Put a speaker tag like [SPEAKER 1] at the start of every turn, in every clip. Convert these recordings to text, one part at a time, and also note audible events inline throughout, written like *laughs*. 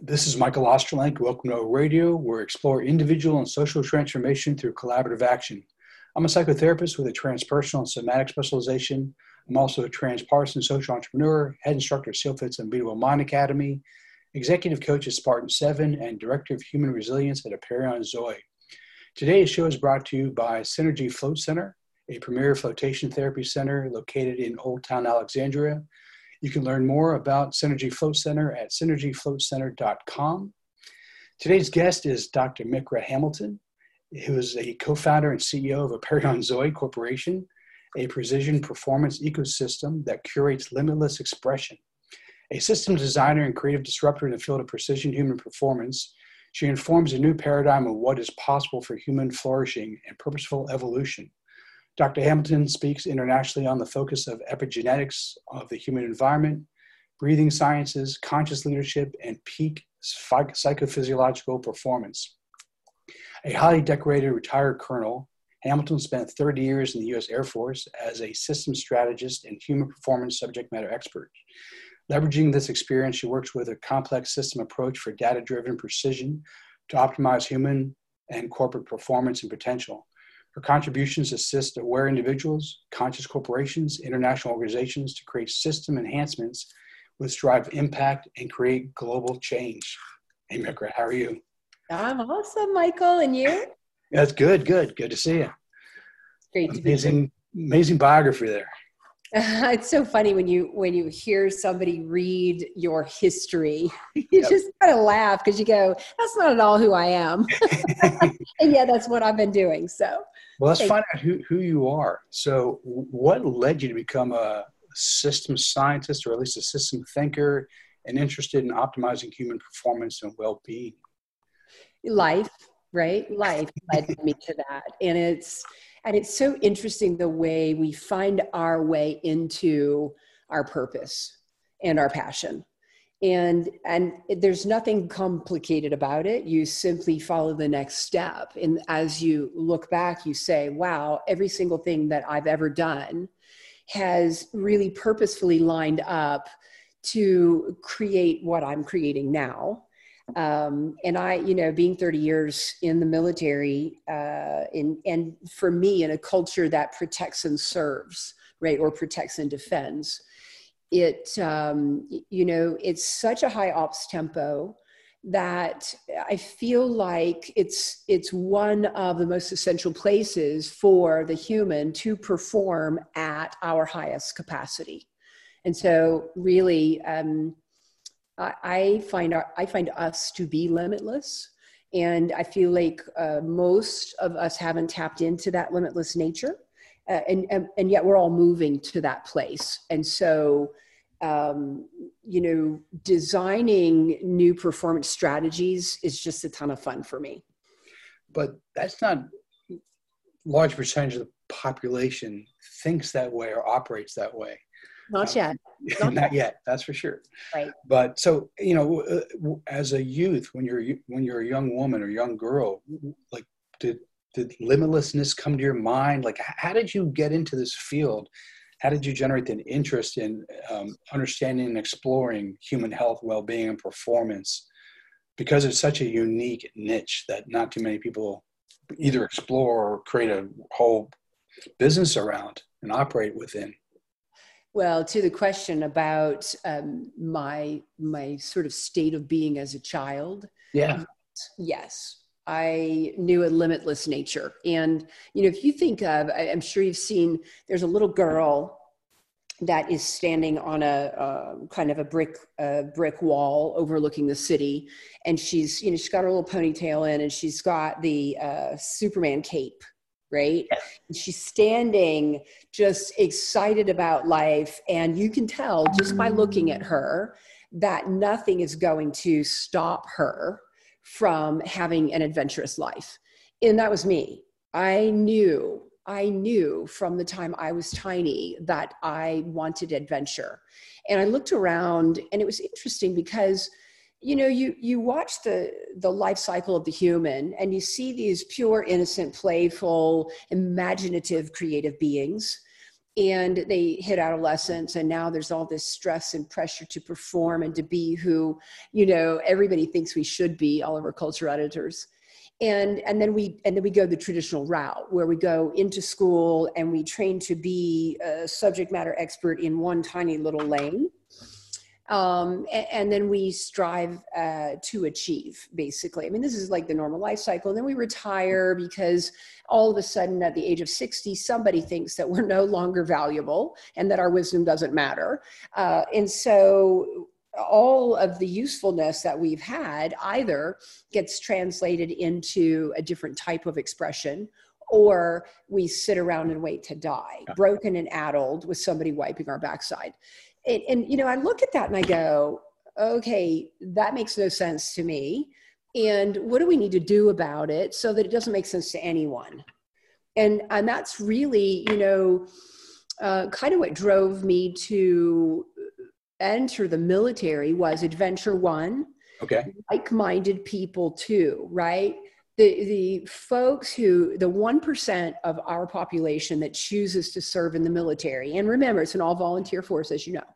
[SPEAKER 1] This is Michael Ostrolenk. Welcome to O Radio, where we explore individual and social transformation through collaborative action. I'm a psychotherapist with a transpersonal and somatic specialization. I'm also a transpartisan social entrepreneur, head instructor at SEALFIT's Unbeatable Mind Academy, executive coach at Spartan 7, and director of human resilience at Apeiron Zoh. Today's show is brought to you by Synergy Float Center, a premier flotation therapy center located in Old Town Alexandria. You can learn more about Synergy Float Center at synergyfloatcenter.com. Today's guest is Dr. Mickra Hamilton, who is a co-founder and CEO of Apeiron Zoh Corporation, a precision performance ecosystem that curates limitless expression. A system designer and creative disruptor in the field of precision human performance, she informs a new paradigm of what is possible for human flourishing and purposeful evolution. Dr. Hamilton speaks internationally on the focus of epigenetics of the human environment, breathing sciences, conscious leadership, and peak psychophysiological performance. A highly decorated retired colonel, Hamilton spent 30 years in the US Air Force as a systems strategist and human performance subject matter expert. Leveraging this experience, she works with a complex system approach for data driven precision to optimize human and corporate performance and potential. Her contributions assist aware individuals, conscious corporations, international organizations to create system enhancements which drive impact and create global change. Hey, Mickra, how are you?
[SPEAKER 2] I'm awesome, Michael. And you?
[SPEAKER 1] That's good, good. Good to see you.
[SPEAKER 2] Great to
[SPEAKER 1] amazing, amazing biography there. *laughs*
[SPEAKER 2] it's so funny when you when you hear somebody read your history. *laughs* You yep. just kind of laugh because you go that's not at all who i am. *laughs* And yeah that's what i've been doing so.
[SPEAKER 1] Well let's find out who, who you are. So what led you to become a system scientist or at least a system thinker and interested in optimizing human performance and well-being?
[SPEAKER 2] Life right? Life led me to that and it's and it's so interesting the way we find our way into our purpose and our passion. And and there's nothing complicated about it. You simply follow the next step. And as you look back you say wow every single thing that i've ever done has really purposefully lined up to create what i'm creating now um, and I, you know, being 30 years in the military, uh, in, and for me, in a culture that protects and serves, right, or protects and defends, it, um, you know, it's such a high ops tempo that I feel like it's it's one of the most essential places for the human to perform at our highest capacity, and so really. Um, I find our, I find us to be limitless, and I feel like uh, most of us haven't tapped into that limitless nature, uh, and, and, and yet we're all moving to that place. And so, um, you know, designing new performance strategies is just a ton of fun for me.
[SPEAKER 1] But that's not large percentage of the population thinks that way or operates that way. *laughs*
[SPEAKER 2] Not yet.
[SPEAKER 1] Not, Not yet. That's for sure.
[SPEAKER 2] Right.
[SPEAKER 1] But so you know, as a youth, when you're when you're a young woman or young girl, like did did limitlessness come to your mind? Like, how did you get into this field? How did you generate an interest in um, understanding and exploring human health, well-being, and performance? Because it's such a unique niche that not too many people either explore or create a whole business around and operate within.
[SPEAKER 2] Well, to the question about um, my my sort of state of being as a child,
[SPEAKER 1] yeah,
[SPEAKER 2] yes, I knew a limitless nature. And you know, if you think of, I'm sure you've seen, there's a little girl that is standing on a uh, kind of a brick uh, brick wall overlooking the city, and she's you know she's got her little ponytail in, and she's got the uh, Superman cape right? She's standing just excited about life. And you can tell just by looking at her that nothing is going to stop her from having an adventurous life. And that was me. I knew, I knew from the time I was tiny that I wanted adventure. And I looked around and it was interesting because you know you you watch the the life cycle of the human and you see these pure innocent playful imaginative creative beings. And they hit adolescence and now there's all this stress and pressure to perform and to be who you know everybody thinks we should be all of our culture editors. And and then we and then we go the traditional route where we go into school and we train to be a subject matter expert in one tiny little lane um, and, and, then we strive uh, to achieve basically. I mean this is like the normal life cycle. And then we retire because all of a sudden at the age of 60 somebody thinks that we're no longer valuable and that our wisdom doesn't matter. Uh, and so all of the usefulness that we've had either gets translated into a different type of expression or we sit around and wait to die, broken and addled with somebody wiping our backside. And, and, you know, I look at that and I go, okay, that makes no sense to me. And what do we need to do about it so that it doesn't make sense to anyone? And, and that's really, you know, uh, kind of what drove me to enter the military was adventure one.
[SPEAKER 1] Okay.
[SPEAKER 2] Like-minded people too, right? The the folks who the one percent of our population that chooses to serve in the military, and remember, it's an all volunteer force, as you know.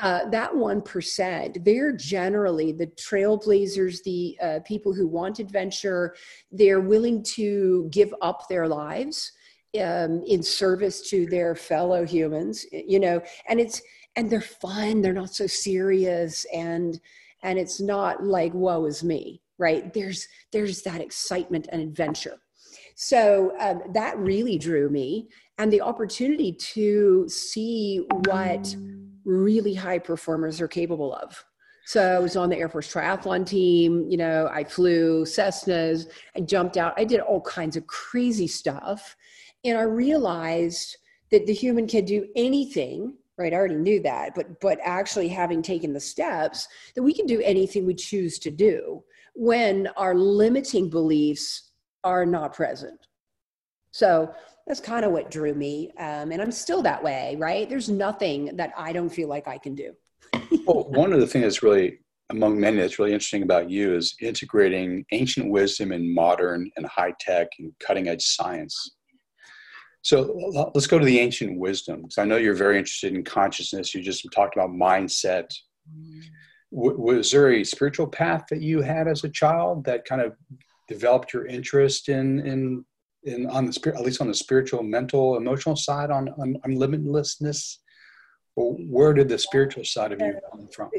[SPEAKER 2] Uh, that one percent, they're generally the trailblazers, the uh, people who want adventure. They're willing to give up their lives um, in service to their fellow humans, you know, and it's and they're fun they're not so serious and and it's not like woe is me right there's there's that excitement and adventure so um, that really drew me and the opportunity to see what really high performers are capable of so I was on the Air Force triathlon team. You know, I flew Cessnas. I jumped out. I did all kinds of crazy stuff. And I realized that the human can do anything right i already knew that but but actually having taken the steps that we can do anything we choose to do when our limiting beliefs are not present so that's kind of what drew me um, and i'm still that way right there's nothing that i don't feel like i can do *laughs*
[SPEAKER 1] well one of the things that's really among many that's really interesting about you is integrating ancient wisdom and modern and high tech and cutting edge science so let's go to the ancient wisdom because I know you're very interested in consciousness. You just talked about mindset. W- was there a spiritual path that you had as a child that kind of developed your interest in in in on the spirit, at least on the spiritual, mental, emotional side on on, on limitlessness? Or where did the spiritual side of you come from?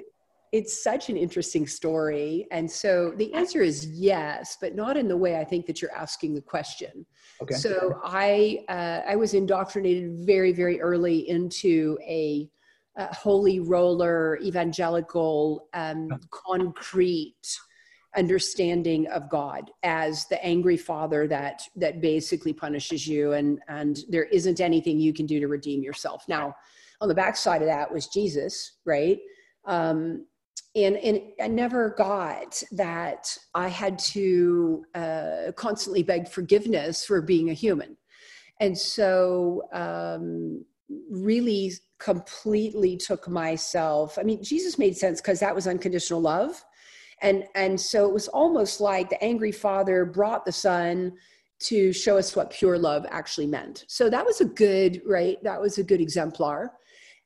[SPEAKER 2] it's such an interesting story. And so the answer is yes, but not in the way I think that you're asking the question. Okay. So I, uh, I was indoctrinated very, very early into a, a holy roller, evangelical, um, concrete understanding of God as the angry father that that basically punishes you and and there isn't anything you can do to redeem yourself. Now, on the backside of that was Jesus, right? Um, and, and I never got that I had to uh, constantly beg forgiveness for being a human. And so, um, really completely took myself. I mean, Jesus made sense because that was unconditional love. And, and so it was almost like the angry father brought the son to show us what pure love actually meant. So that was a good, right? That was a good exemplar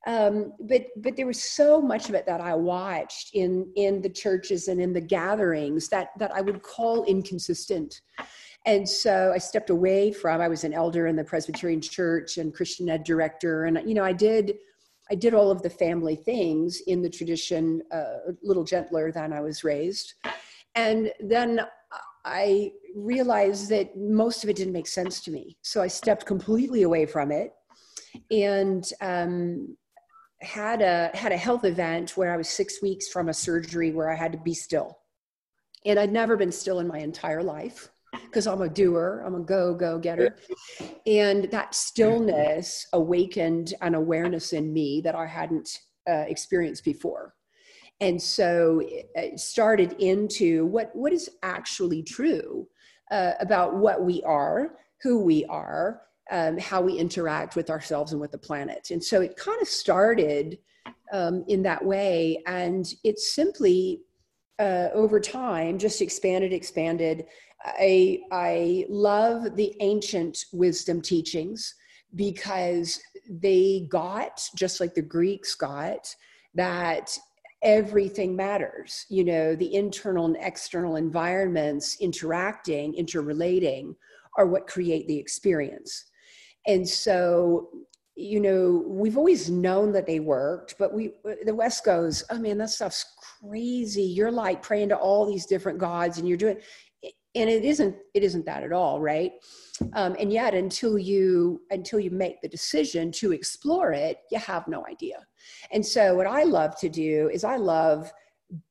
[SPEAKER 2] um, but but there was so much of it that I watched in in the churches and in the gatherings that that I would call inconsistent. And so I stepped away from. I was an elder in the Presbyterian Church and Christian ed director, and you know I did I did all of the family things in the tradition, uh, a little gentler than I was raised. And then I realized that most of it didn't make sense to me. So I stepped completely away from it. And um, had a had a health event where I was six weeks from a surgery where I had to be still, and I'd never been still in my entire life because I'm a doer, I'm a go go getter, and that stillness awakened an awareness in me that I hadn't uh, experienced before, and so it started into what what is actually true uh, about what we are, who we are, um, how we interact with ourselves and with the planet. And so it kind of started um, in that way. And it's simply uh, over time just expanded, expanded. I, I love the ancient wisdom teachings because they got, just like the Greeks got, that everything matters. You know, the internal and external environments interacting, interrelating are what create the experience. And so, you know, we've always known that they worked, but we, the West goes, oh man, that stuff's crazy. You're like praying to all these different gods and you're doing, and it isn't it isn't that at all right? Um, and yet until you until you make the decision to explore it you have no idea. And so what i love to do is i love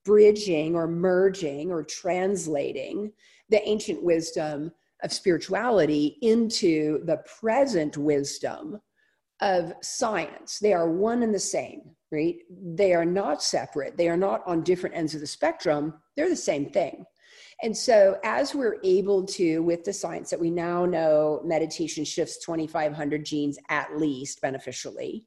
[SPEAKER 2] bridging or merging or translating the ancient wisdom of spirituality into the present wisdom of science. They are one and the same right? They are not separate. They are not on different ends of the spectrum. They're the same thing and so, as we're able to, with the science that we now know, meditation shifts 2,500 genes at least beneficially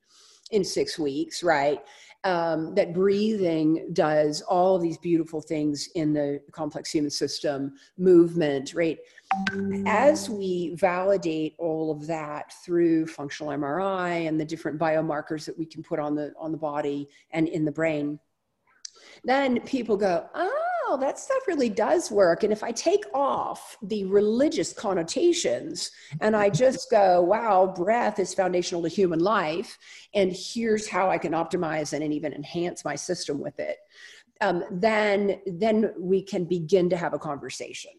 [SPEAKER 2] in six weeks, right? Um, that breathing does all of these beautiful things in the complex human system, movement, right? As we validate all of that through functional MRI and the different biomarkers that we can put on the on the body and in the brain, then people go, oh that stuff really does work. And if I take off the religious connotations and I *laughs* just go, wow, breath is foundational to human life, and here's how I can optimize and even enhance my system with it, um, then then we can begin to have a conversation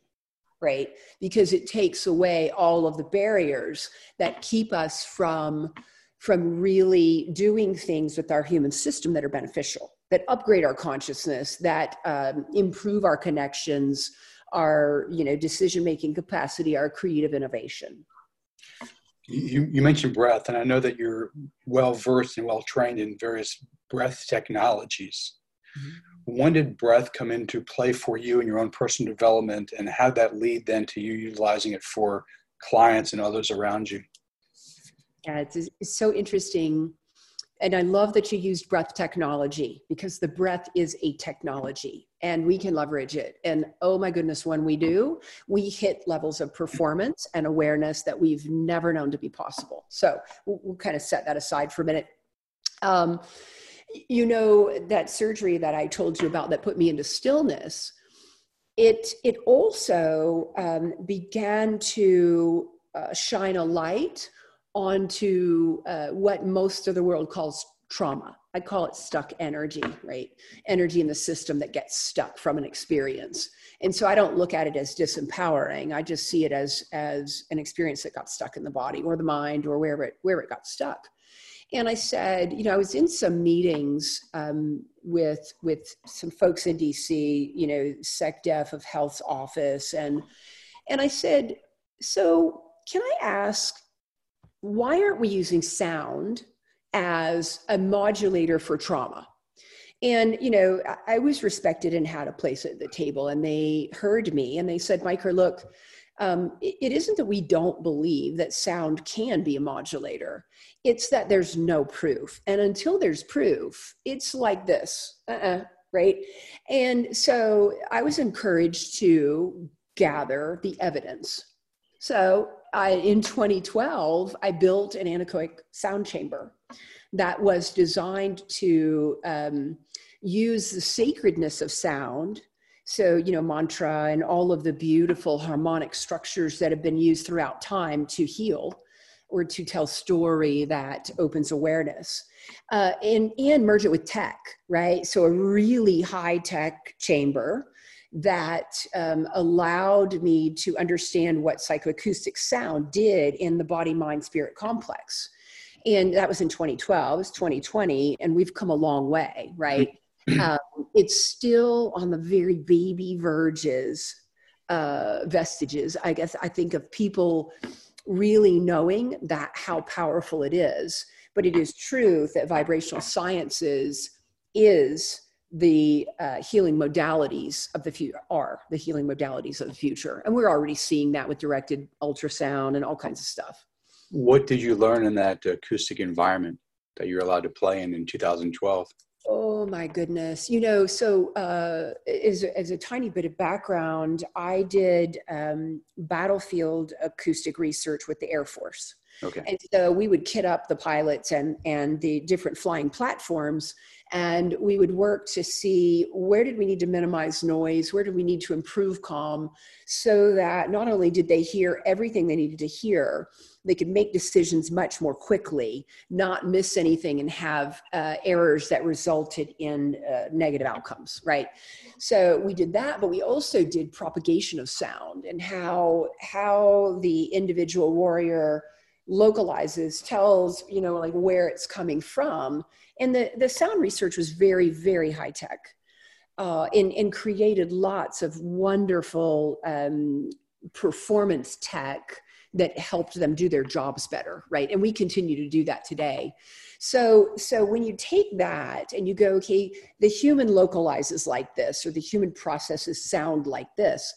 [SPEAKER 2] right because it takes away all of the barriers that keep us from from really doing things with our human system that are beneficial that upgrade our consciousness, that um, improve our connections, our you know decision making capacity, our creative innovation.
[SPEAKER 1] You, you mentioned breath, and I know that you're well versed and well trained in various breath technologies. Mm-hmm. When did breath come into play for you in your own personal development, and how did that lead then to you utilizing it for clients and others around you?
[SPEAKER 2] Yeah, it's, it's so interesting and I love that you used breath technology because the breath is a technology and we can leverage it. And oh my goodness, when we do, we hit levels of performance and awareness that we've never known to be possible. So we'll, we'll kind of set that aside for a minute. Um, you know, that surgery that I told you about that put me into stillness, it, it also um, began to uh, shine a light onto uh, what most of the world calls trauma. I call it stuck energy, right? Energy in the system that gets stuck from an experience. And so I don't look at it as disempowering. I just see it as as an experience that got stuck in the body or the mind or wherever it where it got stuck. And I said, you know, I was in some meetings um, with with some folks in DC, you know, SecDef of Health's office, and and I said, so can I ask why aren't we using sound as a modulator for trauma? And, you know, I was respected and had a place at the table, and they heard me and they said, Micah, look, um, it isn't that we don't believe that sound can be a modulator. It's that there's no proof. And until there's proof, it's like this, uh-uh, right? And so I was encouraged to gather the evidence. So I, in 2012, I built an anechoic sound chamber that was designed to um, use the sacredness of sound. So, you know, mantra and all of the beautiful harmonic structures that have been used throughout time to heal or to tell story that opens awareness uh, and, and merge it with tech, right? So, a really high tech chamber that um, allowed me to understand what psychoacoustic sound did in the body mind spirit complex. And that was in 2012 it's 2020 and we've come a long way right? *clears throat* Um, it's still on the very baby verges uh, vestiges i guess i think of people really knowing that how powerful it is. But it is true that vibrational sciences is the uh, healing modalities of the future are the healing modalities of the future. And we're already seeing that with directed ultrasound and all kinds of stuff.
[SPEAKER 1] What did you learn in that acoustic environment that you're allowed to play in in 2012
[SPEAKER 2] oh my goodness. You know so uh, as, as a tiny bit of background i did um, battlefield acoustic research with the air force.
[SPEAKER 1] Okay.
[SPEAKER 2] And so we would kit up the pilots and, and the different flying platforms and we would work to see where did we need to minimize noise where did we need to improve calm so that not only did they hear everything they needed to hear they could make decisions much more quickly not miss anything and have uh, errors that resulted in uh, negative outcomes right? So we did that but we also did propagation of sound and how how the individual warrior localizes tells you know like where it's coming from and the, the sound research was very, very high tech uh, and, and created lots of wonderful um, performance tech that helped them do their jobs better, right? And we continue to do that today. So, so when you take that and you go, okay, the human localizes like this, or the human processes sound like this,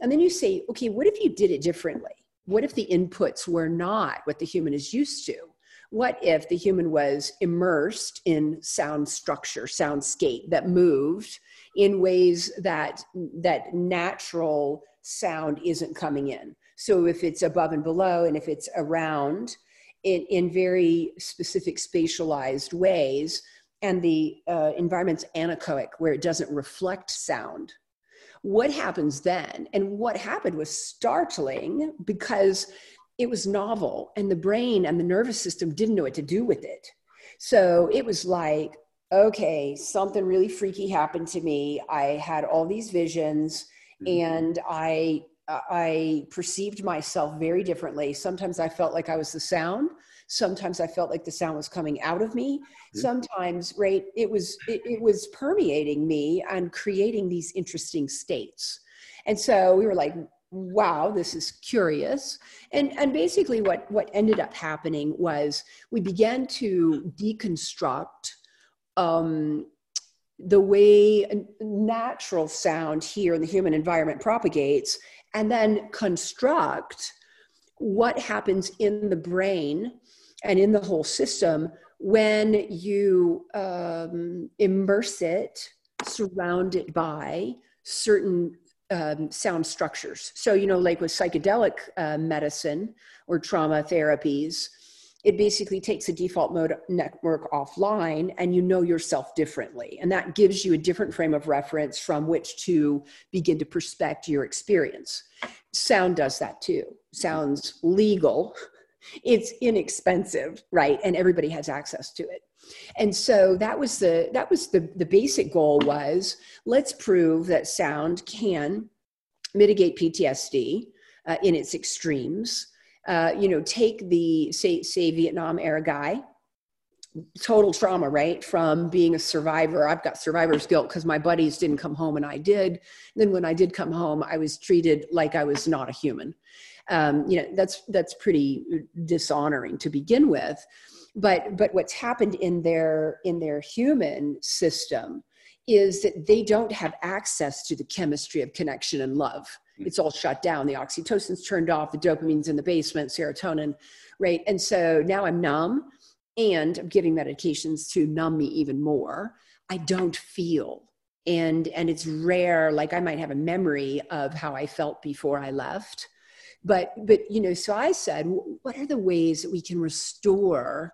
[SPEAKER 2] and then you say, okay, what if you did it differently? What if the inputs were not what the human is used to? what if the human was immersed in sound structure soundscape that moved in ways that that natural sound isn't coming in so if it's above and below and if it's around in, in very specific spatialized ways and the uh, environment's anechoic where it doesn't reflect sound what happens then? And what happened was startling because it was novel and the brain and the nervous system didn't know what to do with it. So it was like okay something really freaky happened to me. I had all these visions mm-hmm. and i i perceived myself very differently. Sometimes i felt like i was the sound sometimes i felt like the sound was coming out of me. Mm-hmm. sometimes right it was it, it was permeating me and creating these interesting states. And so we were like wow this is curious. And and basically what what ended up happening was we began to deconstruct um, the way natural sound here in the human environment propagates and then construct what happens in the brain and in the whole system when you um, immerse it surround it by certain um, sound structures. So, you know, like with psychedelic uh, medicine or trauma therapies, it basically takes a default mode network offline and you know yourself differently. And that gives you a different frame of reference from which to begin to perspect your experience. Sound does that too. Sounds legal, it's inexpensive, right? And everybody has access to it. And so that was the that was the the basic goal was let's prove that sound can mitigate ptsd uh, in its extremes. Uh, you know take the say say vietnam era guy total trauma right? From being a survivor. I've got survivor's guilt because my buddies didn't come home and i did. And then when i did come home i was treated like i was not a human um, you know that's that's pretty dishonoring to begin with. But but what's happened in their in their human system is that they don't have access to the chemistry of connection and love. Hmm. it's all shut down. The oxytocin's turned off. The dopamine's in the basement serotonin right? And so now i'm numb and i'm giving medications to numb me even more. I don't feel. And and it's rare like i might have a memory of how i felt before i left but but you know so i said what are the ways that we can restore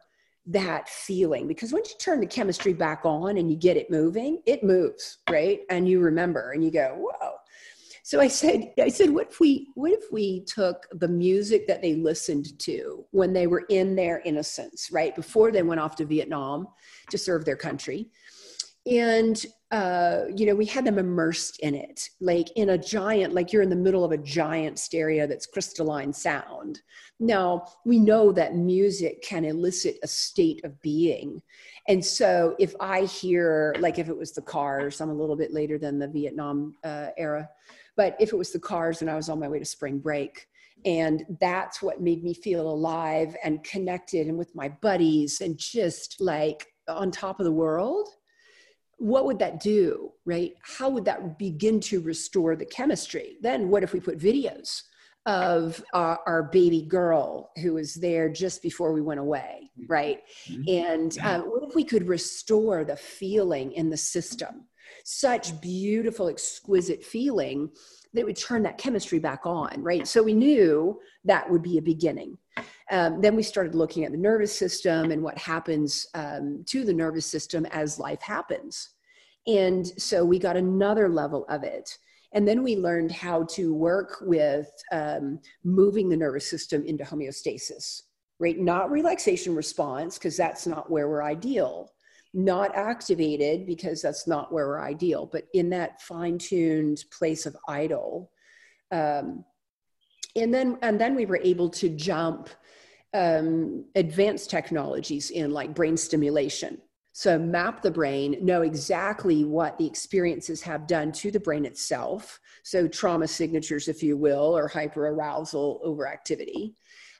[SPEAKER 2] that feeling? Because once you turn the chemistry back on and you get it moving it moves right? And you remember and you go whoa. So i said i said what if we what if we took the music that they listened to when they were in their innocence right? Before they went off to vietnam to serve their country and uh, you know we had them immersed in it like in a giant like you're in the middle of a giant stereo that's crystalline sound. Now we know that music can elicit a state of being. And so if i hear like if it was the cars i'm a little bit later than the vietnam uh, era but if it was the cars and i was on my way to spring break and that's what made me feel alive and connected and with my buddies and just like on top of the world what would that do, right? How would that begin to restore the chemistry? Then what if we put videos of our, our baby girl who was there just before we went away, mm-hmm. right? Mm-hmm. And um, what if we could restore the feeling in the system? Such beautiful, exquisite feeling that would turn that chemistry back on, right? So we knew that would be a beginning. Um, then we started looking at the nervous system and what happens um, to the nervous system as life happens. And so we got another level of it. And then we learned how to work with um, moving the nervous system into homeostasis, right? Not relaxation response, because that's not where we're ideal. Not activated, because that's not where we're ideal, but in that fine tuned place of idle. Um, and then, and then we were able to jump um, advanced technologies in like brain stimulation so map the brain, know exactly what the experiences have done to the brain itself. So trauma signatures, if you will, or hyperarousal overactivity.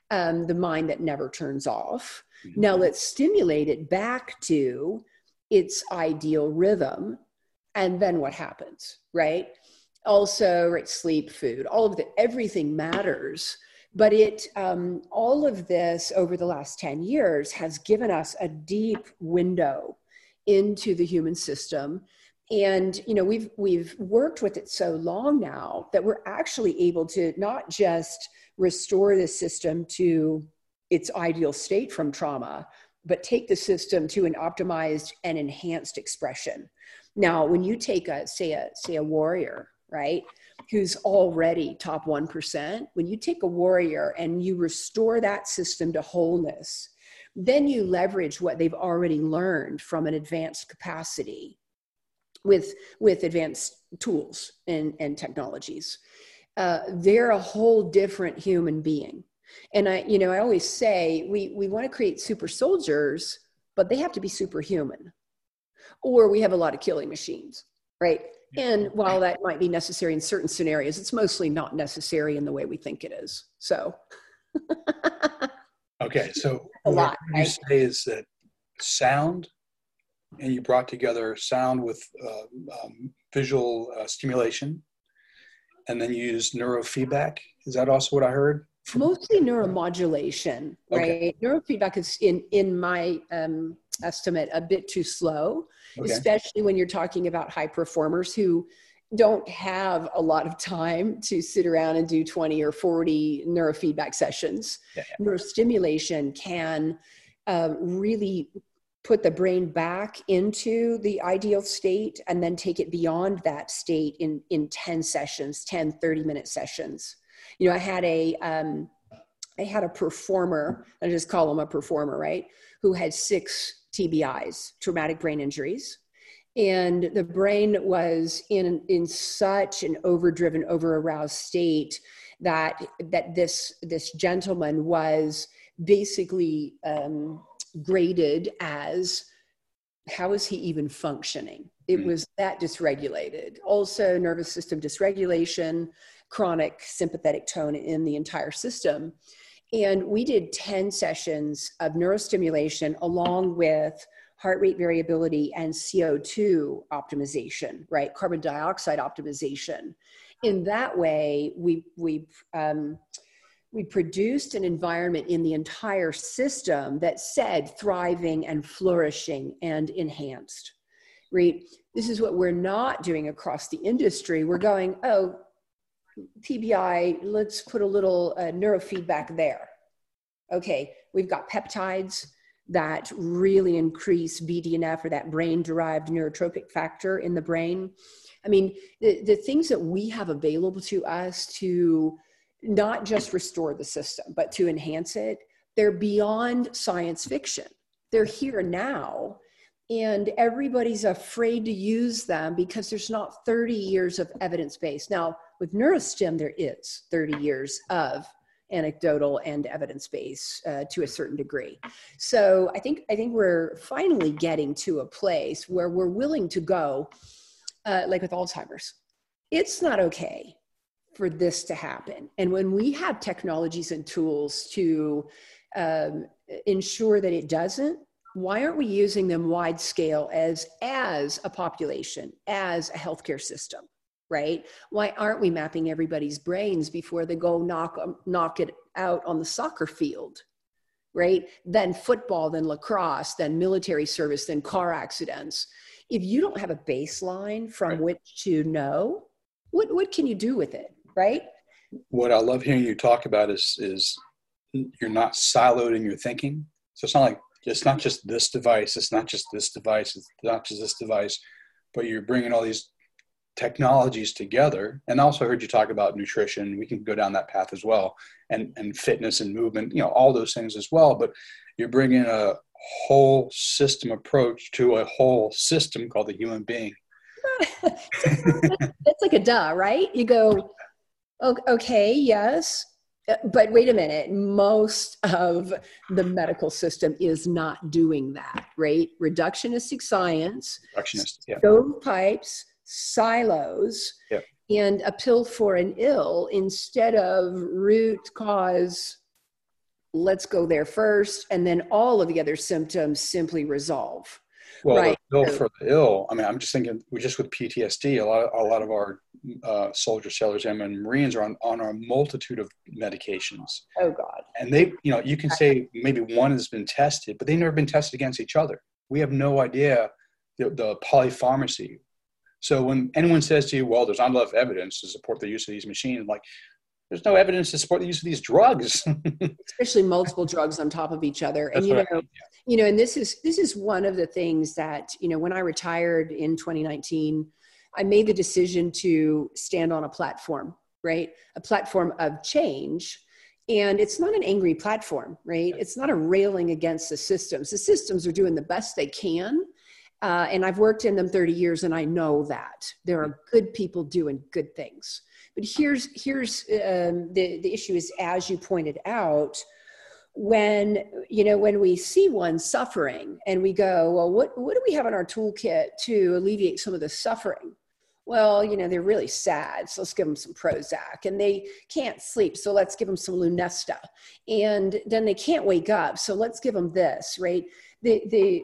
[SPEAKER 2] Um, the mind that never turns off. Mm-hmm. Now let's stimulate it back to its ideal rhythm. And then what happens, right? Also, right, sleep, food, all of the everything matters but it, um, all of this over the last 10 years has given us a deep window into the human system. And you know we've we've worked with it so long now that we're actually able to not just restore the system to its ideal state from trauma, but take the system to an optimized and enhanced expression. Now, when you take a say a say a warrior, right? Who's already top 1%, when you take a warrior and you restore that system to wholeness, then you leverage what they've already learned from an advanced capacity with, with advanced tools and, and technologies. Uh, they're a whole different human being. And I, you know, I always say we, we want to create super soldiers, but they have to be superhuman. Or we have a lot of killing machines, right? And while that might be necessary in certain scenarios, it's mostly not necessary in the way we think it is. So, *laughs*
[SPEAKER 1] okay, so a lot, what you say is that sound, and you brought together sound with uh, um, visual uh, stimulation, and then you use neurofeedback. Is that also what I heard?
[SPEAKER 2] Mostly neuromodulation, right? Okay. Neurofeedback is, in in my um, estimate, a bit too slow okay. especially when you're talking about high performers who don't have a lot of time to sit around and do 20 or 40 neurofeedback sessions. Yeah, yeah. Neurostimulation can uh, really put the brain back into the ideal state and then take it beyond that state in, in 10 sessions, 10, 30 minute sessions. You know, I had a, um, I had a performer, I just call him a performer, right? Who had six TBIs, traumatic brain injuries. And the brain was in, in such an overdriven, over aroused state that, that this, this gentleman was basically um, graded as how is he even functioning? It mm. was that dysregulated. Also, nervous system dysregulation, chronic sympathetic tone in the entire system. And we did 10 sessions of neurostimulation along with heart rate variability and CO2 optimization, right? Carbon dioxide optimization. In that way, we, we, um, we produced an environment in the entire system that said thriving and flourishing and enhanced, right? This is what we're not doing across the industry. We're going, oh, TBI, let's put a little uh, neurofeedback there. Okay, we've got peptides that really increase BDNF or that brain derived neurotrophic factor in the brain. I mean, the, the things that we have available to us to not just restore the system, but to enhance it, they're beyond science fiction. They're here now and everybody's afraid to use them because there's not 30 years of evidence base. Now, with neurostim, there is 30 years of anecdotal and evidence base uh, to a certain degree. So I think I think we're finally getting to a place where we're willing to go, uh, like with Alzheimer's. It's not okay for this to happen, and when we have technologies and tools to um, ensure that it doesn't, why aren't we using them wide scale as as a population as a healthcare system right why aren't we mapping everybody's brains before they go knock um, knock it out on the soccer field right then football then lacrosse then military service then car accidents if you don't have a baseline from right. which to know what what can you do with it right
[SPEAKER 1] what i love hearing you talk about is is you're not siloed in your thinking. So it's not like it's not just this device. It's not just this device. It's not just this device, but you're bringing all these technologies together. And also heard you talk about nutrition. We can go down that path as well, and and fitness and movement. You know, all those things as well. But you're bringing a whole system approach to a whole system called the human being. *laughs*
[SPEAKER 2] it's like a duh, right? You go, okay, yes, Uh, but wait a minute most of the medical system is not doing that right reductionistic science
[SPEAKER 1] reductionist yeah.
[SPEAKER 2] stovepipes silos yeah. and a pill for an ill instead of root cause let's go there first and then all of the other symptoms simply resolve
[SPEAKER 1] well, right. Pill for the ill. I mean, I'm just thinking, we just with PTSD, a lot, of, a lot of our uh, soldiers, sailors, and Marines are on, on a multitude of medications.
[SPEAKER 2] Oh God!
[SPEAKER 1] And they, you know, you can say maybe one has been tested, but they've never been tested against each other. We have no idea the, the polypharmacy. So when anyone says to you, "Well, there's not enough evidence to support the use of these machines," like there's no evidence to support the use of these drugs. *laughs*
[SPEAKER 2] Especially multiple drugs on top of each other. And you know I mean, yeah. you know and this is this is one of the things that you know when i retired in 2019 i made the decision to stand on a platform right? A platform of change. And it's not an angry platform right? It's not a railing against the systems. The systems are doing the best they can. Uh, and i've worked in them 30 years and i know that. There are good people doing good things but here's here's um, the the issue is as you pointed out, when you know when we see one suffering and we go, well, what what do we have in our toolkit to alleviate some of the suffering? Well, you know they're really sad, so let's give them some Prozac, and they can't sleep, so let's give them some Lunesta, and then they can't wake up, so let's give them this, right? The the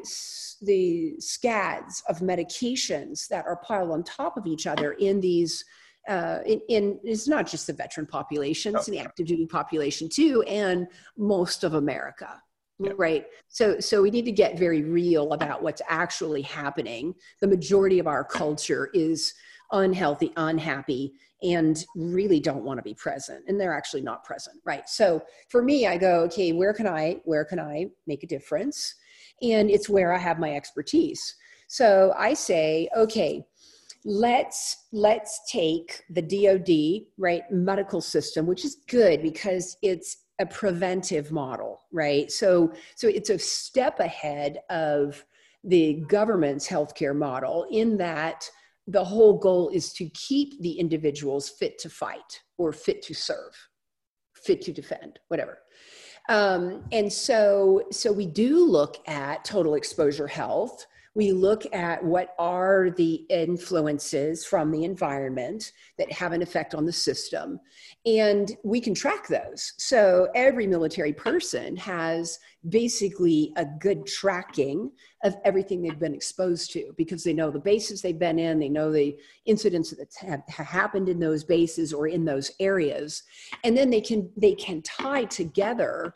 [SPEAKER 2] the scads of medications that are piled on top of each other in these uh, in, in, it's not just the veteran population, it's the active duty population too, and most of America. Yep. Right. So, so we need to get very real about what's actually happening. The majority of our culture is unhealthy, unhappy, and really don't want to be present. And they're actually not present. Right. So for me, I go, okay, where can I, where can I make a difference? And it's where I have my expertise. So I say, okay, let's let's take the DoD right medical system, which is good because it's a preventive model, right? So so it's a step ahead of the government's healthcare model in that the whole goal is to keep the individuals fit to fight or fit to serve, fit to defend, whatever. Um, and so so we do look at total exposure health we look at what are the influences from the environment that have an effect on the system and we can track those. So every military person has basically a good tracking of everything they've been exposed to because they know the bases they've been in they know the incidents that have happened in those bases or in those areas and then they can they can tie together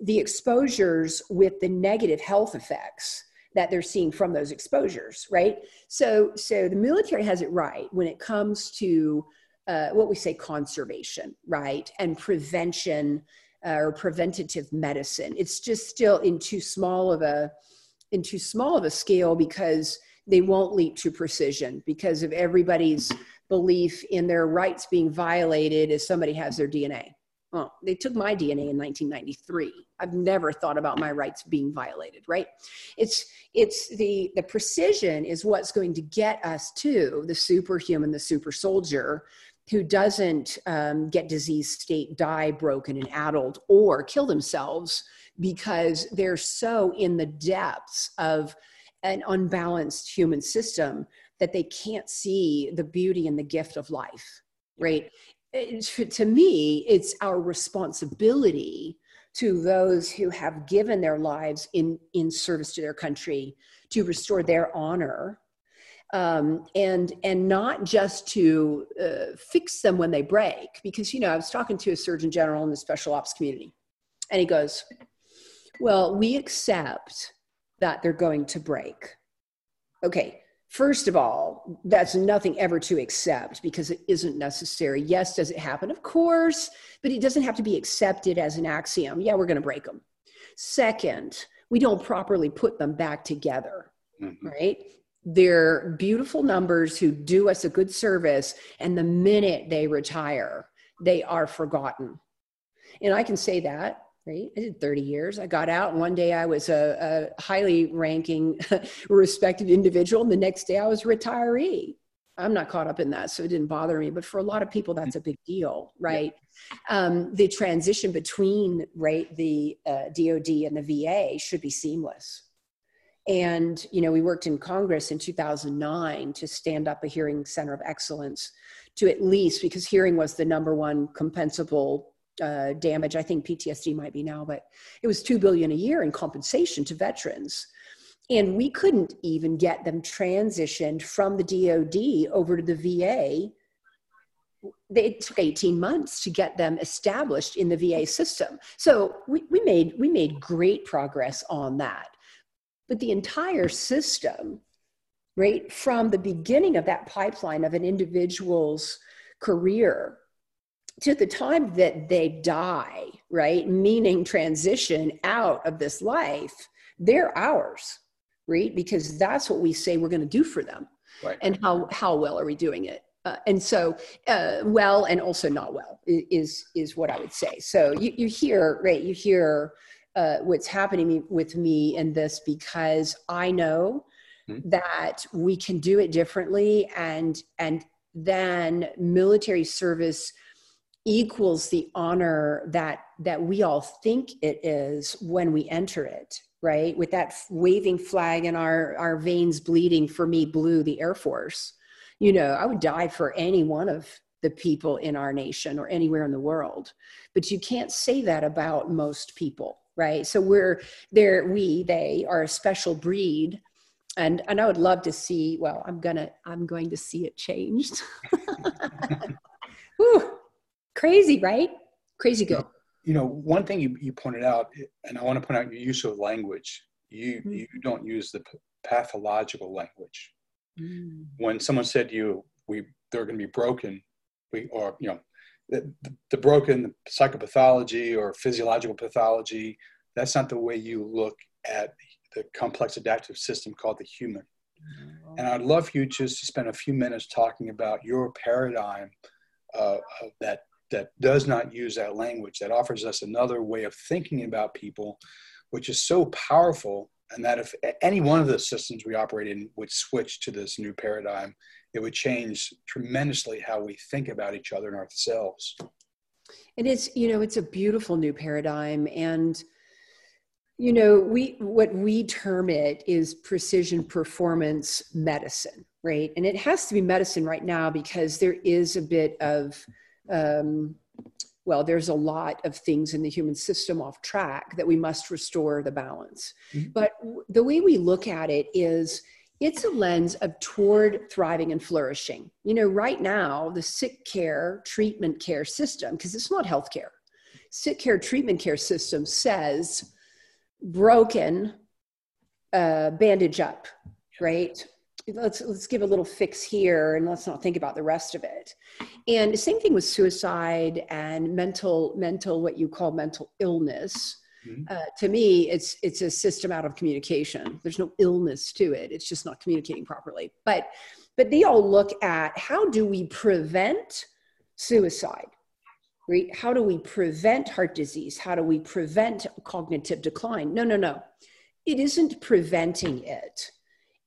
[SPEAKER 2] the exposures with the negative health effects that they're seeing from those exposures, right? So, so the military has it right when it comes to uh, what we say conservation, right, and prevention uh, or preventative medicine. It's just still in too small of a in too small of a scale because they won't leap to precision because of everybody's belief in their rights being violated as somebody has their DNA. Well, they took my DNA in 1993. I've never thought about my rights being violated, right? It's it's the the precision is what's going to get us to the superhuman, the super soldier, who doesn't um, get disease state, die broken and addled, or kill themselves because they're so in the depths of an unbalanced human system that they can't see the beauty and the gift of life right to me, it's our responsibility to those who have given their lives in, in service to their country to restore their honor um, and and not just to uh, fix them when they break. Because you know i was talking to a surgeon general in the special ops community and he goes well we accept that they're going to break. Okay First of all, that's nothing ever to accept because it isn't necessary. Yes, does it happen? Of course, but it doesn't have to be accepted as an axiom. Yeah, we're going to break them. Second, we don't properly put them back together, mm-hmm. right? They're beautiful numbers who do us a good service, and the minute they retire, they are forgotten. And I can say that right? I did 30 years. I got out, and one day I was a, a highly ranking, *laughs* respected individual, and the next day I was a retiree. I'm not caught up in that, so it didn't bother me. But for a lot of people, that's a big deal, right? Yeah. Um, the transition between right the uh, DoD and the VA should be seamless. And you know, we worked in Congress in 2009 to stand up a hearing center of excellence to at least because hearing was the number one compensable uh, damage. I think PTSD might be now, but it was two billion a year in compensation to veterans, and we couldn't even get them transitioned from the DoD over to the VA. It took 18 months to get them established in the VA system. So we, we made we made great progress on that. But the entire system, right from the beginning of that pipeline of an individual's career to the time that they die, right? Meaning transition out of this life, they're ours, right? Because that's what we say we're going to do for them. Right. And how, how well are we doing it? Uh, and so, uh, well, and also not well is, is what I would say. So you, you hear, right? You hear uh, what's happening with me in this because I know mm-hmm. that we can do it differently and, and then military service equals the honor that that we all think it is when we enter it right? With that waving flag and our our veins bleeding for me blue the air force you know i would die for any one of the people in our nation or anywhere in the world. But you can't say that about most people right? So we're there we they are a special breed. And and i would love to see well i'm gonna i'm going to see it changed *laughs* Crazy, right? Crazy good.
[SPEAKER 1] You know, one thing you, you pointed out, and I want to point out your use of language. You mm-hmm. you don't use the pathological language. Mm. When someone said to you, "We they're going to be broken," we or you know, the, the broken the psychopathology or physiological pathology. That's not the way you look at the complex adaptive system called the human. And I'd love for you just to spend a few minutes talking about your paradigm uh, of that that does not use that language, that offers us another way of thinking about people, which is so powerful. And that if any one of the systems we operate in would switch to this new paradigm, it would change tremendously how we think about each other and ourselves.
[SPEAKER 2] And it's, you know, it's a beautiful new paradigm. And, you know, we, what we term it is precision performance medicine, right? And it has to be medicine right now because there is a bit of, um, well, there's a lot of things in the human system off track that we must restore the balance. Mm-hmm. But the way we look at it is it's a lens of toward thriving and flourishing. You know, right now, the sick care treatment care system, because it's not healthcare, sick care treatment care system says broken, uh, bandage up, right? Let's let's give a little fix here and let's not think about the rest of it. And the same thing with suicide and mental mental what you call mental illness. Mm-hmm. uh, to me it's it's a system out of communication. There's no illness to it. It's just not communicating properly. But but they all look at how do we prevent suicide right? How do we prevent heart disease? How do we prevent cognitive decline? No no no. It isn't preventing it.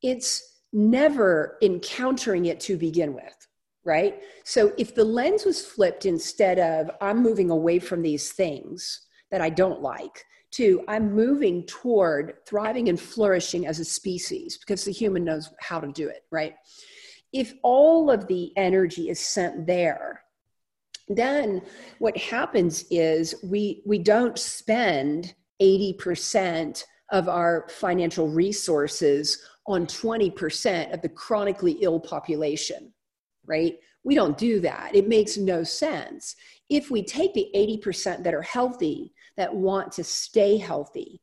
[SPEAKER 2] It's never encountering it to begin with, right? So if the lens was flipped instead of I'm moving away from these things that I don't like, to I'm moving toward thriving and flourishing as a species because the human knows how to do it, right? If all of the energy is sent there, then what happens is we we don't spend 80% of our financial resources on 20% of the chronically ill population, right? We don't do that. It makes no sense. If we take the 80% that are healthy, that want to stay healthy,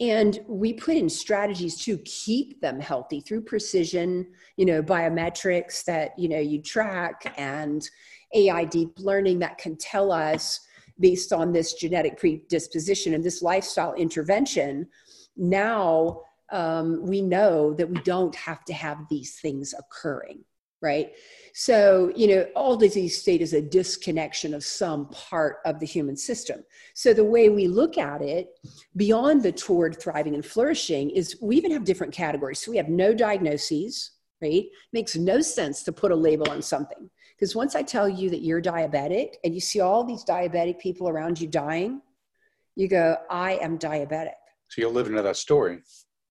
[SPEAKER 2] and we put in strategies to keep them healthy through precision you know biometrics that you know you track and ai deep learning that can tell us based on this genetic predisposition and this lifestyle intervention now um, we know that we don't have to have these things occurring right so, you know, all disease state is a disconnection of some part of the human system. So, the way we look at it, beyond the toward thriving and flourishing, is we even have different categories. So, we have no diagnoses, right? Makes no sense to put a label on something. Because once I tell you that you're diabetic and you see all these diabetic people around you dying, you go, I am diabetic.
[SPEAKER 1] So you'll live into that story.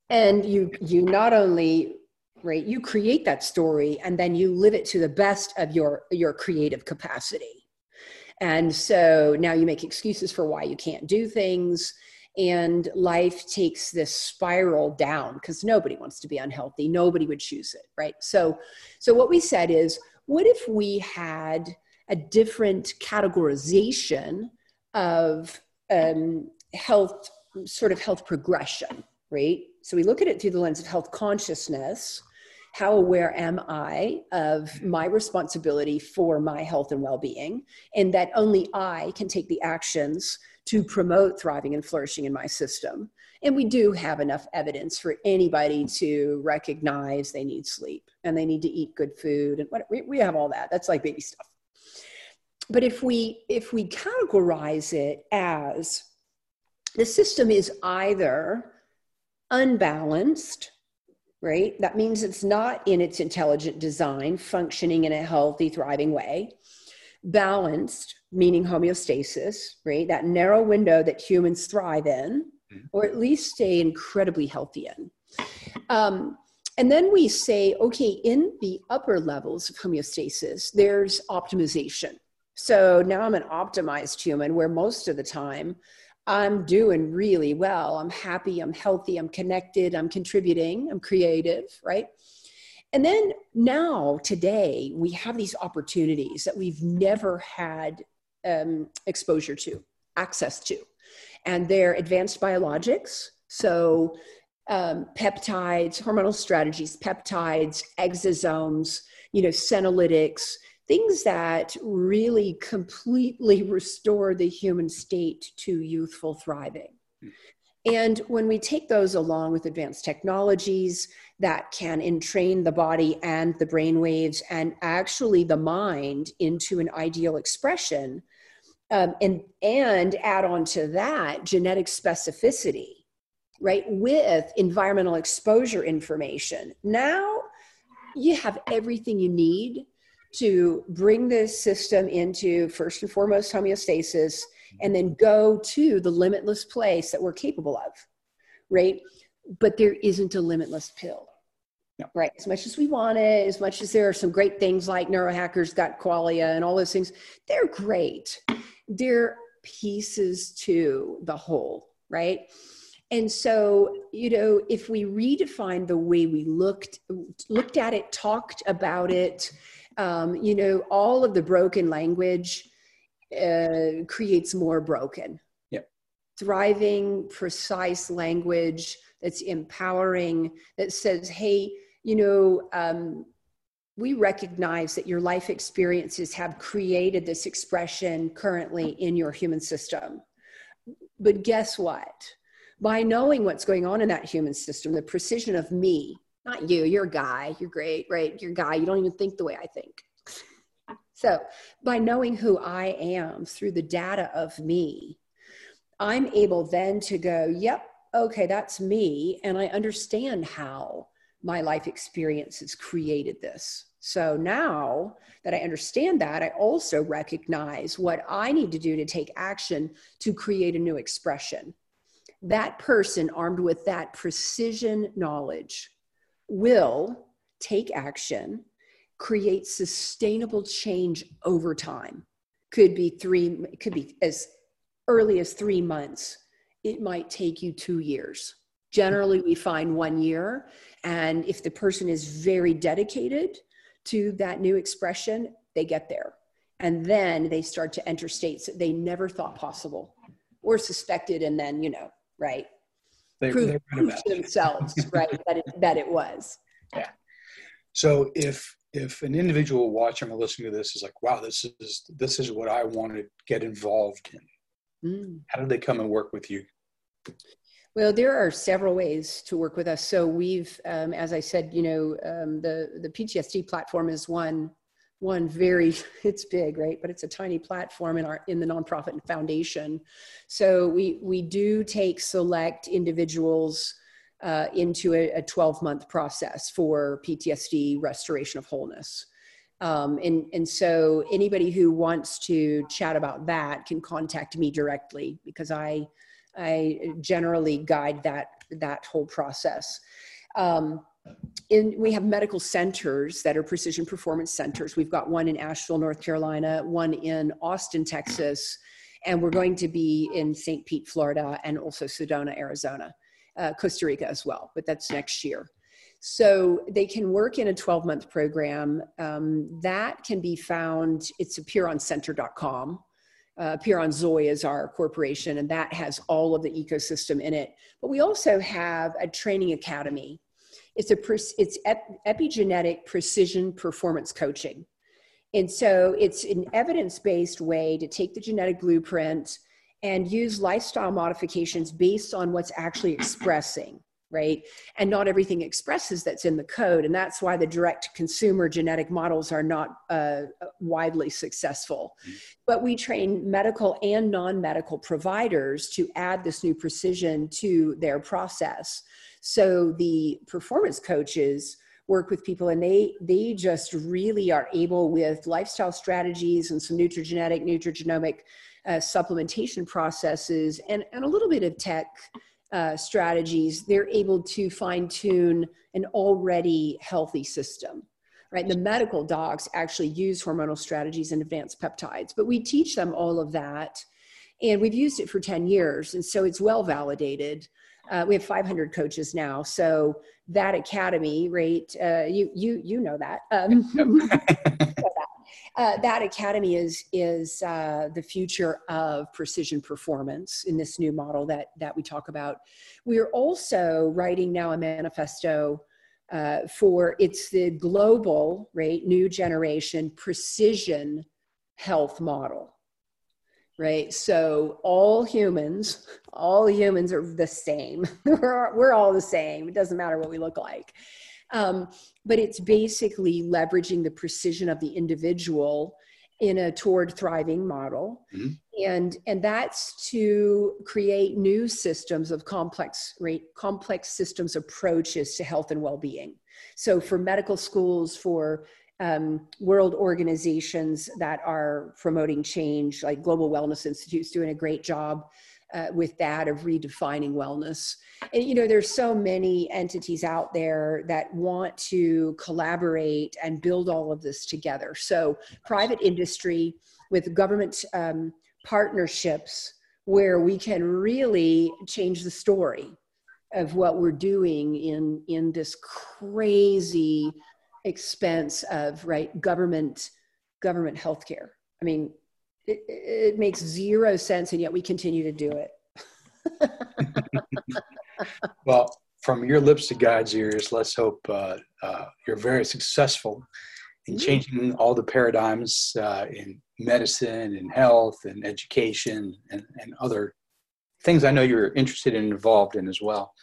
[SPEAKER 2] And you you not only right you create that story and then you live it to the best of your your creative capacity. And so now you make excuses for why you can't do things. And life takes this spiral down because nobody wants to be unhealthy. Nobody would choose it right? So so what we said is what if we had a different categorization of um, health sort of health progression right so we look at it through the lens of health consciousness how aware am I of my responsibility for my health and well being, and that only I can take the actions to promote thriving and flourishing in my system. And we do have enough evidence for anybody to recognize they need sleep and they need to eat good food, and what, we, we have all that. That's like baby stuff. But if we if we categorize it as the system is either unbalanced right? That means it's not in its intelligent design, functioning in a healthy, thriving way. Balanced, meaning homeostasis, right? That narrow window that humans thrive in, mm-hmm. or at least stay incredibly healthy in. Um, and then we say, okay, in the upper levels of homeostasis, there's optimization. So now I'm an optimized human where most of the time I'm doing really well. I'm happy, I'm healthy, I'm connected, I'm contributing, I'm creative, right? And then now, today, we have these opportunities that we've never had um, exposure to, access to. And they're advanced biologics. So, um, peptides, hormonal strategies, peptides, exosomes, you know, senolytics, things that really completely restore the human state to youthful thriving. And when we take those along with advanced technologies that can entrain the body and the brain waves and actually the mind into an ideal expression, um, and, and add on to that genetic specificity, right, with environmental exposure information, now you have everything you need to bring this system into first and foremost homeostasis mm-hmm. and then go to the limitless place that we're capable of right? But there isn't a limitless pill right? As much as we want it as much as there are some great things like neurohackers got qualia and all those things they're great. They're pieces to the whole right? And so you know if we redefine the way we looked looked at it talked about it um, you know, all of the broken language uh, creates more broken.
[SPEAKER 1] Yep.
[SPEAKER 2] Thriving, precise language that's empowering, that says, hey, you know, um, we recognize that your life experiences have created this expression currently in your human system. But guess what? By knowing what's going on in that human system, the precision of me, not you, you're a guy, you're great, right? You're a guy, you don't even think the way I think. *laughs* So, by knowing who I am through the data of me, I'm able then to go, yep, okay, that's me. And I understand how my life experiences created this. So now that I understand that, I also recognize what I need to do to take action to create a new expression. That person, armed with that precision knowledge, will take action, create sustainable change over time. Could be three, could be as early as three months. It might take you two years. Generally, we find one year. And if the person is very dedicated to that new expression, they get there. And then they start to enter states that they never thought possible or suspected. And then, you know, right? They, prove, prove to themselves, *laughs* right, that it, that it was.
[SPEAKER 1] Yeah. So if if an individual watching or listening to this is like, wow, this is this is what I want to get involved in, mm. how do they come and work with you?
[SPEAKER 2] Well, there are several ways to work with us. So we've, um, as I said, you know, um, the the PTSD platform is one one very *laughs* it's big right? But it's a tiny platform in our in the nonprofit foundation. So we we do take select individuals uh, into a, a 12 month process for ptsd restoration of wholeness. Um, and and so anybody who wants to chat about that can contact me directly because i i generally guide that that whole process. Um, in, we have medical centers that are precision performance centers. We've got one in Asheville, North Carolina, one in Austin, Texas, and we're going to be in St. Pete, Florida, and also Sedona, Arizona, uh, Costa Rica as well, but that's next year. So they can work in a 12 month program. Um, that can be found, it's apeironcenter.com. Uh, is our corporation, and that has all of the ecosystem in it. But we also have a training academy it's a it's epigenetic precision performance coaching. And so it's an evidence-based way to take the genetic blueprint and use lifestyle modifications based on what's actually expressing right? And not everything expresses that's in the code. And that's why the direct consumer genetic models are not uh, widely successful. But we train medical and non medical providers to add this new precision to their process. So the performance coaches work with people and they they just really are able with lifestyle strategies and some nutrigenetic nutrigenomic uh, supplementation processes and, and a little bit of tech uh, strategies they're able to fine tune an already healthy system right? The medical docs actually use hormonal strategies and advanced peptides but we teach them all of that and we've used it for 10 years and so it's well validated uh, we have 500 coaches now. So that academy, right? Uh, you you you know that. Um, *laughs* uh, that academy is is uh, the future of precision performance in this new model that that we talk about. We are also writing now a manifesto uh, for it's the global right new generation precision health model right? So all humans, all humans are the same. *laughs* we're, we're all the same. It doesn't matter what we look like. Um, but it's basically leveraging the precision of the individual in a toward thriving model mm-hmm. and and that's to create new systems of complex right complex systems approaches to health and well-being so for medical schools for um, world organizations that are promoting change, like Global Wellness Institute's doing a great job uh, with that of redefining wellness. And you know, there's so many entities out there that want to collaborate and build all of this together. So private industry with government um, partnerships where we can really change the story of what we're doing in in this crazy expense of right government government healthcare. I mean, it, it makes zero sense, and yet we continue to do it. *laughs*
[SPEAKER 1] well, from your lips to God's ears, let's hope uh, uh, you're very successful in mm-hmm. changing all the paradigms uh, in medicine and health and education and, and other things I know you're interested and involved in as well.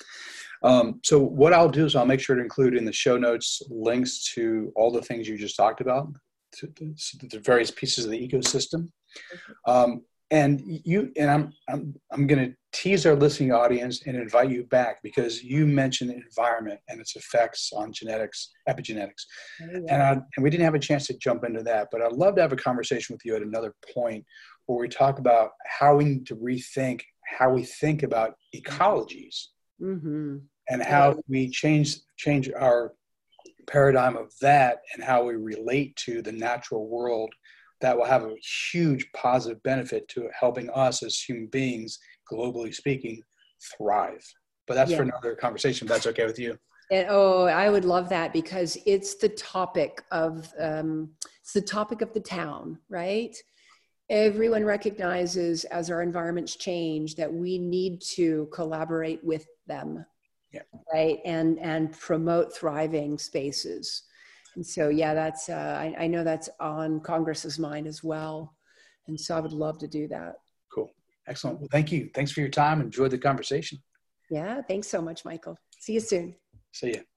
[SPEAKER 1] Um, so what I'll do is I'll make sure to include in the show notes links to all the things you just talked about, to, to the various pieces of the ecosystem. Um, and you and I'm I'm I'm going to tease our listening audience and invite you back because you mentioned environment and its effects on genetics, epigenetics, oh, and I, and we didn't have a chance to jump into that. But I'd love to have a conversation with you at another point where we talk about how we need to rethink how we think about ecologies. Mm-hmm. and how we change change our paradigm of that and how we relate to the natural world that will have a huge positive benefit to helping us as human beings globally speaking thrive. But that's yeah. for another conversation if that's okay with you.
[SPEAKER 2] And, oh i would love that because it's the topic of um, it's the topic of the town right everyone recognizes as our environments change that we need to collaborate with them.
[SPEAKER 1] Yeah.
[SPEAKER 2] right? And and promote thriving spaces. And so yeah that's uh, I, I know that's on congress's mind as well. And so i would love to do that.
[SPEAKER 1] Cool. Excellent. Well thank you. Thanks for your time. Enjoy the conversation.
[SPEAKER 2] Yeah. Thanks so much michael. See you soon.
[SPEAKER 1] See you